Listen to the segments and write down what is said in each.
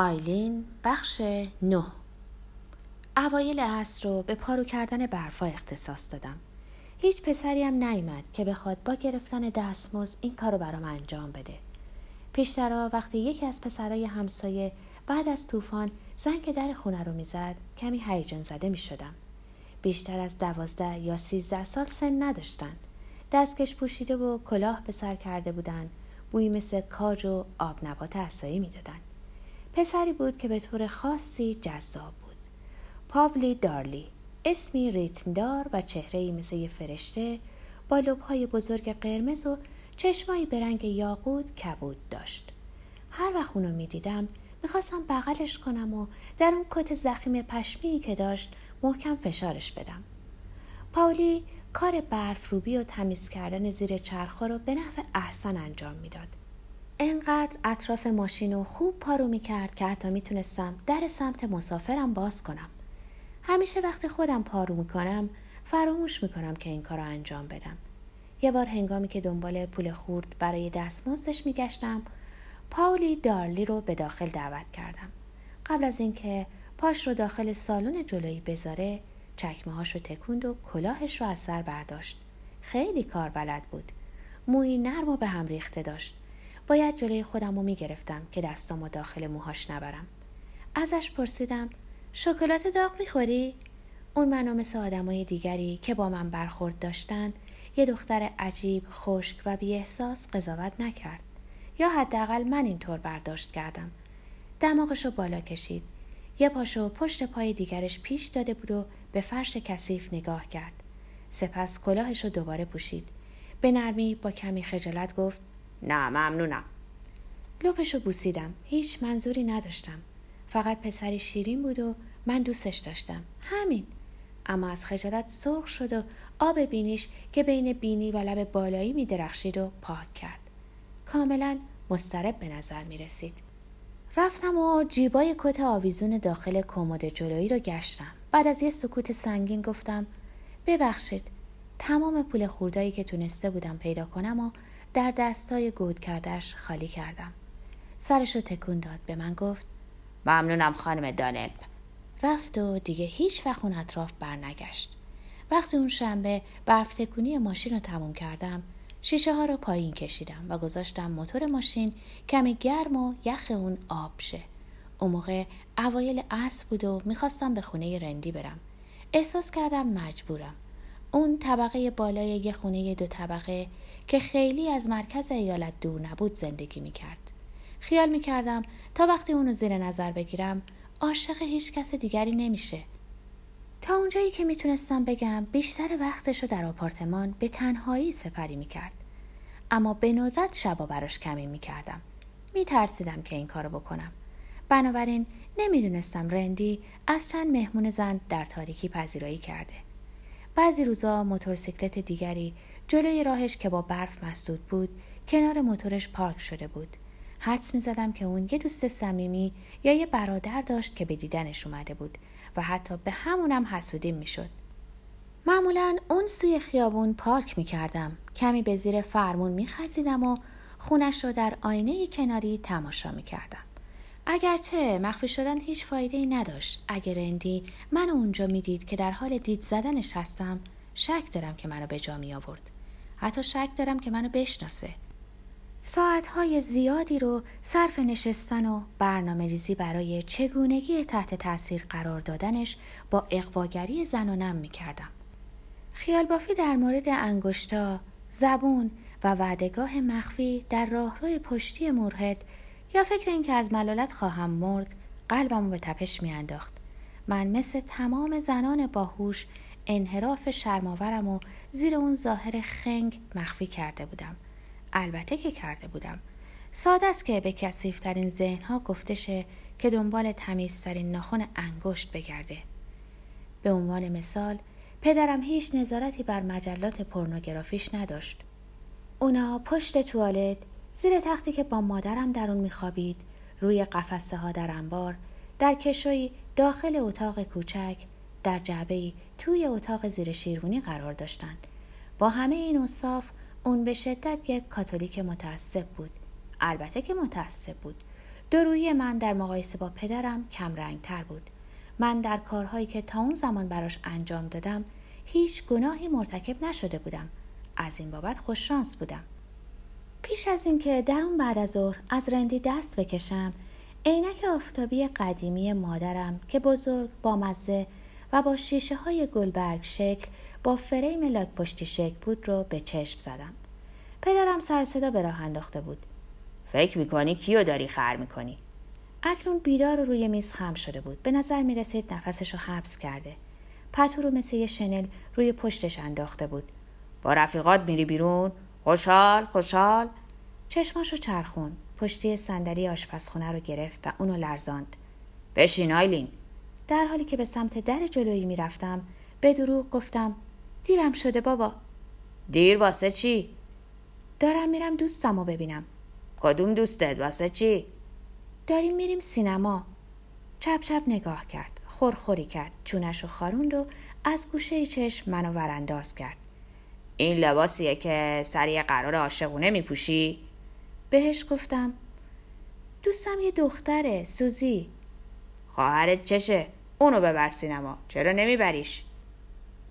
آیلین بخش نه. اوایل عصر رو به پارو کردن برفا اختصاص دادم. هیچ پسری هم نیومد که بخواد با گرفتن دستمزد این کارو برام انجام بده. پیشترا وقتی یکی از پسرای همسایه بعد از طوفان زنگ در خونه رو می‌زد کمی هیجان زده می‌شدم. بیشتر از دوازده یا سیزده سال سن نداشتن. دستکش پوشیده و کلاه به سر کرده بودن. بوی مثل کاج و آب نبات اصایی می‌دادن. پسری بود که به طور خاصی جذاب بود. پاولی دارلی اسمی ریتمدار و چهرهی مثل فرشته با لبهای بزرگ قرمز و چشمایی به رنگ یاقود کبود داشت. هر وقت اونو می‌دیدم می‌خواستم بغلش کنم و در اون کت زخیم پشمی که داشت محکم فشارش بدم. پاولی کار برف روبی و تمیز کردن زیر چرخها رو به نحو احسن انجام می‌داد. انقدر اطراف ماشین رو خوب پارو می‌کرد که حتی می‌تونستم در سمت مسافرم باز کنم. همیشه وقتی خودم پارو می‌کنم فراموش می‌کنم که این کار انجام بدم. یه بار هنگامی که دنبال پول خورد برای دستمزدش میگشتم پاولی دارلی رو به داخل دعوت کردم. قبل از اینکه پاش رو داخل سالن جلویی بذاره چکمه هاش رو تکوند و کلاهش رو از سر برداشت. خیلی کار بلد بود. موی نرم و به هم ریخته داشت. باید جلوی خودم رو می‌گرفتم که دستامو داخل موهاش نبرم. ازش پرسیدم شکلات داغ می‌خوری؟ اون منو مثل آدمای دیگری که با من برخورد داشتن یه دختر عجیب، خشک و احساس قضاوت نکرد. یا حداقل من اینطور برداشت کردم. دماغش رو بالا کشید. یه پاشو پشت پای دیگرش پیش داده بود و به فرش کثیف نگاه کرد. سپس کلاهش رو دوباره پوشید. به نرمی با کمی خجالت گفت نه ممنونم. لپش رو بوسیدم. هیچ منظوری نداشتم. فقط پسری شیرین بود و من دوستش داشتم. همین. اما از خجالت سرخ شد و آب بینیش که بین بینی و لب بالایی می درخشید و پاک کرد. کاملا مسترب به نظر می رسید. رفتم و جیبای کت آویزون داخل کمد جلویی رو گشتم. بعد از یه سکوت سنگین گفتم ببخشید تمام پول خوردایی که تونسته بودم پیدا کنم و در دستای گود کردش خالی کردم. سرش رو تکون داد به من گفت ممنونم خانم دانل رفت و دیگه هیچ وقت اون اطراف برنگشت. وقتی اون شنبه برف تکونی ماشین رو تموم کردم شیشه ها رو پایین کشیدم و گذاشتم موتور ماشین کمی گرم و یخ اون آب شه. اون موقع اوایل عصر بود و می‌خواستم به خونه رندی برم. احساس کردم مجبورم. اون طبقه بالای یه خونه دو طبقه که خیلی از مرکز ایالت دور نبود زندگی می‌کرد. خیال می‌کردم تا وقتی اونو زیر نظر بگیرم عاشق هیچ کس دیگری نمیشه. تا اونجایی که می‌تونستم بگم بیشتر وقتشو در آپارتمان به تنهایی سپری می‌کرد. اما به ندرت شبا براش کمی می‌کردم. میترسیدم که این کارو بکنم. بنابراین نمی‌دونستم رندی از چند مهمون زن در تاریکی پذیرایی کرده. بعضی روزا موتورسیکلت دیگری جلوی راهش که با برف مسدود بود کنار موتورش پارک شده بود حدس می زدم که اون یه دوست صمیمی یا یه برادر داشت که به دیدنش اومده بود و حتی به همونم حسودیم می شد. معمولا اون سوی خیابون پارک می کردم. کمی به زیر فرمون می خزیدم و خونش رو در آینه کناری تماشا می کردم. اگرچه مخفی شدن هیچ فایده ای نداشت. اگر رندی من اونجا می‌دید که در حال دید زدنش هستم شک دارم که منو به جا می آورد حتی شک دارم که منو بشناسه. ساعتهای زیادی رو صرف نشستن و برنامه ریزی برای چگونگی تحت تاثیر قرار دادنش با اقواگری زنانم می کردم. خیال بافی در مورد انگشتا، زبون و وعدگاه مخفی در راهروی پشتی مرهد یا فکر اینکه از ملالت خواهم مرد قلبمو به تپش میانداخت. من مثل تمام زنان باهوش انحراف شرماورم و زیر اون ظاهر خنگ مخفی کرده بودم. البته که کرده بودم. ساده است که به کسیفترین ذهنها گفته شه که دنبال تمیزترین ناخن انگشت بگرده. به عنوان مثال پدرم هیچ نظارتی بر مجلات پورنوگرافیش نداشت. اونا پشت توالت زیر تختی که با مادرم در اون میخوابید روی قفسه ها در انبار در کشوی داخل اتاق کوچک در جعبه توی اتاق زیر شیروانی قرار داشتند. با همه این اصاف اون به شدت یک کاتولیک متعصب بود. البته که متعصب بود. درویی من در مقایسه با پدرم کم تر بود. من در کارهایی که تا اون زمان براش انجام دادم هیچ گناهی مرتکب نشده بودم. از این بابت خوششانس بودم. پیش از اینکه در اون بعد از ظهر از رندی دست بکشم عینک آفتابی قدیمی مادرم که بزرگ با مزه و با شیشه های گلبرگ شکل با فریم لاک پشتی شکل بود رو به چشم زدم. پدرم سر صدا به راه انداخته بود. فکر می‌کنی کیو داری خر می‌کنی؟ اکنون بیدار روی میز خم شده بود. به نظر می‌رسید نفسش رو حبس کرده. پتو رو مثل یه شنل روی پشتش انداخته بود. با رفیقات میری بیرون؟ خوشحال خوشحال. چشماشو چرخون پشتی صندلی آشپزخونه رو گرفت و اونو لرزاند. بشین آیلین. در حالی که به سمت در جلویی می‌رفتم به دروغ گفتم دیرم شده بابا. دیر واسه چی؟ دارم میرم دوستم رو ببینم. کدوم دوستت؟ واسه چی؟ داریم میریم سینما. چپ چپ نگاه کرد. خورخوری کرد. چونش رو خاروند و از گوشه چشم منو ورانداز کرد. این لباسیه که سری قرار عاشقونه میپوشی؟ بهش گفتم دوستم یه دختره سوزی خواهرت چشه؟ اونو ببر سینما چرا نمیبریش؟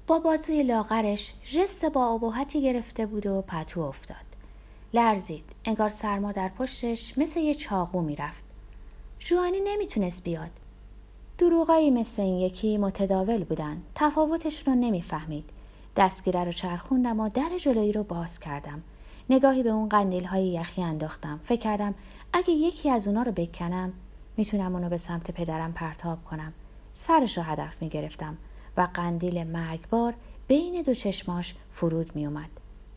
با بازوی لاغرش ژست با ابهتی گرفته بود و پتو افتاد لرزید انگار سرما در پشتش مثل یه چاقو می‌رفت جوانی نمی‌تونست بیاد دروغایی مثل این یکی متداول بودن تفاوتشون رو نمی‌فهمید دستگیره رو چرخوندم و در جلویی رو باز کردم. نگاهی به اون قندیل های یخی انداختم. فکر کردم اگه یکی از اونا رو بکنم می‌تونم اونو به سمت پدرم پرتاب کنم. سرش رو هدف می‌گرفتم و قندیل مرگبار بین دو چشماش فرود میومد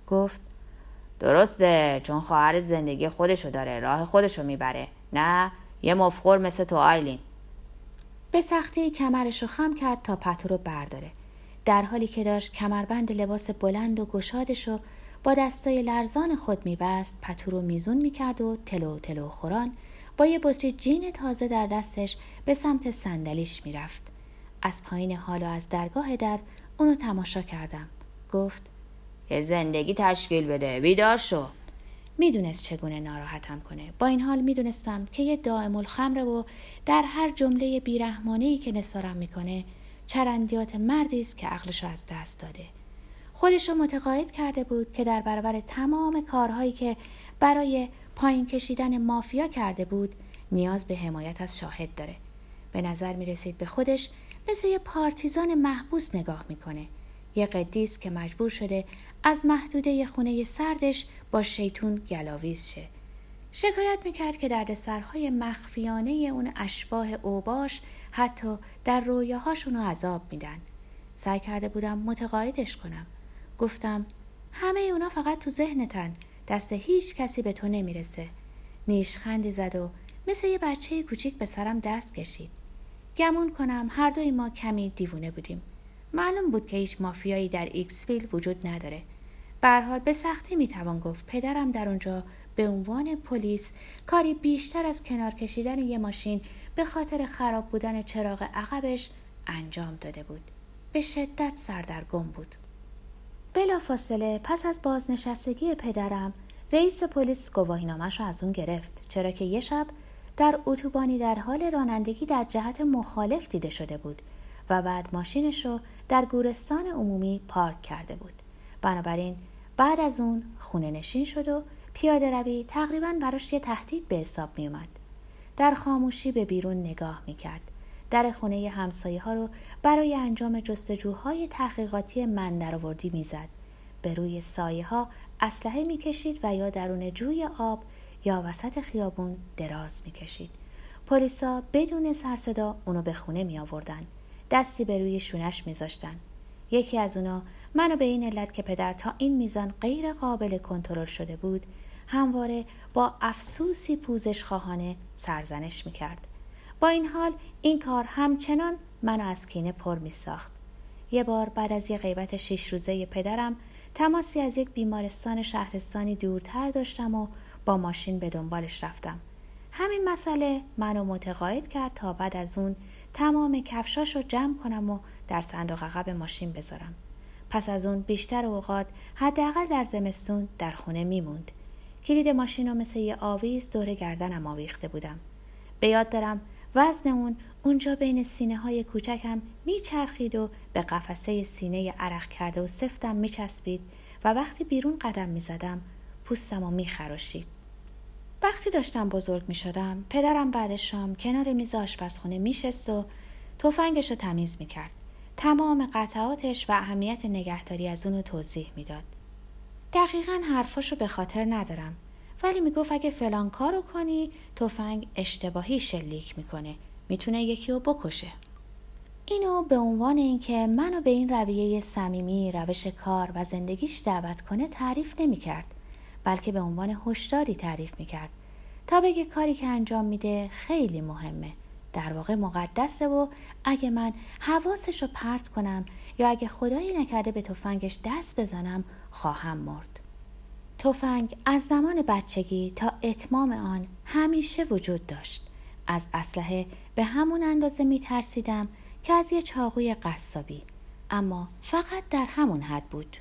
گفت درسته چون خواهرت زندگی خودشو داره راه خودشو می‌بره. نه یه مفخور مثل تو آیلین. به سختی کمرش رو خم کرد تا پتو رو برداره. در حالی که داشت کمربند لباس بلند و گشادش رو با دستای لرزان خود میبست پتو رو میزون می‌کرد و تلو تلو خوران با یه بطری جین تازه در دستش به سمت صندلیش می‌رفت. از پایین حالا از درگاه در اونو تماشا کردم. گفت یه زندگی تشکیل بده بیدار شو. می‌دونست چگونه ناراحتم کنه. با این حال می‌دونستم که یه دائم الخمره و در هر جمله بیرحمانه که نصارم می‌کنه چرندیات مردی است که عقلش از دست داده. خودش رو متقاعد کرده بود که در برابر تمام کارهایی که برای پایین کشیدن مافیا کرده بود نیاز به حمایت از شاهد داره. به نظر می رسید به خودش مثل یه پارتیزان محبوس نگاه می‌کنه یه قدیس که مجبور شده از محدوده خونه سردش با شیطون گلاویز شه. شکایت می‌کرد که دردسرهای مخفیانه اون اشباه اوباش حتی در رویاهاشونو عذاب میدن. سعی کرده بودم متقاعدش کنم. گفتم همه اونا فقط تو ذهنتن. دست هیچ کسی به تو نمی‌رسه. نیشخندی زد و مثل یه بچه کوچیک به سرم دست کشید. گمون کنم هر دوی ما کمی دیوونه بودیم. معلوم بود که هیچ مافیایی در ایکس فیل وجود نداره. به به سختی می‌توان گفت. پدرم در اونجا به عنوان پلیس کاری بیشتر از کنار کشیدن یه ماشین به خاطر خراب بودن چراغ عقبش انجام داده بود. به شدت سردرگم بود. بلافاصله پس از بازنشستگی پدرم رئیس پلیس گواهینامش را از اون گرفت. چرا که یه شب در اتوبانی در حال رانندگی در جهت مخالف دیده شده بود و بعد ماشینش رو در گورستان عمومی پارک کرده بود. بنابراین بعد از اون خونه نشین شد و پیاده روی تقریبا براش یه تهدید به حساب می اومد. در خاموشی به بیرون نگاه می کرد. در خونه همسایه ها رو برای انجام جستجوهای تحقیقاتی من درآوردی می‌زد. به روی سایه ها اسلحه می‌کشید و یا درون جوی آب یا وسط خیابون دراز می‌کشید. پلیسا بدون سرصدا اونو به خونه می آوردن. دستی به روی شونش میذاشتن. یکی از اونا منو به این علت که پدر تا این میزان غیر قابل کنترل شده بود همواره با افسوسی پوزش خواهانه سرزنش می‌کرد با این حال این کار همچنان منو از کینه پر می ساخت. یه بار بعد از یه غیبت شش روزه پدرم تماسی از یک بیمارستان شهرستانی دورتر داشتم و با ماشین به دنبالش رفتم. همین مسئله منو متقاعد کرد تا بعد از اون تمام کفشاش رو جمع کنم و در صندوق عقب ماشین بذارم. پس از اون بیشتر اوقات حداقل در زمستون در خونه میموند. کلید ماشین رو مثل یه آویز دور گردنم آویخته بودم. به یاد دارم وزن اون اونجا بین سینه های کوچکم میچرخید و به قفسه سینه عرق کرده و سفتم میچسبید و وقتی بیرون قدم می‌زدم پوستم و میخراشید وقتی داشتم بزرگ می شدم پدرم بعد شام کنار میز آشپزخونه میشست و تفنگش رو تمیز می کرد. تمام قطعاتش و اهمیت نگهداری از اونو توضیح می‌داد. دقیقا حرفاشو به خاطر ندارم ولی می‌گفت اگه فلان کارو کنی تفنگ اشتباهی شلیک می‌کنه می‌تونه یکی رو بکشه. اینو به عنوان اینکه منو به این رویه صمیمی روش کار و زندگیش دعوت کنه تعریف نمی‌کرد بلکه به عنوان هشداری تعریف می‌کرد. تا بگه کاری که انجام میده خیلی مهمه. در واقع مقدسه و اگه من حواسش رو پرت کنم یا اگه خدایی نکرده به تفنگش دست بزنم خواهم مرد. تفنگ از زمان بچگی تا اتمام آن همیشه وجود داشت. از اسلحه به همون اندازه می ترسیدم که از یه چاقوی قصابی اما فقط در همون حد بود.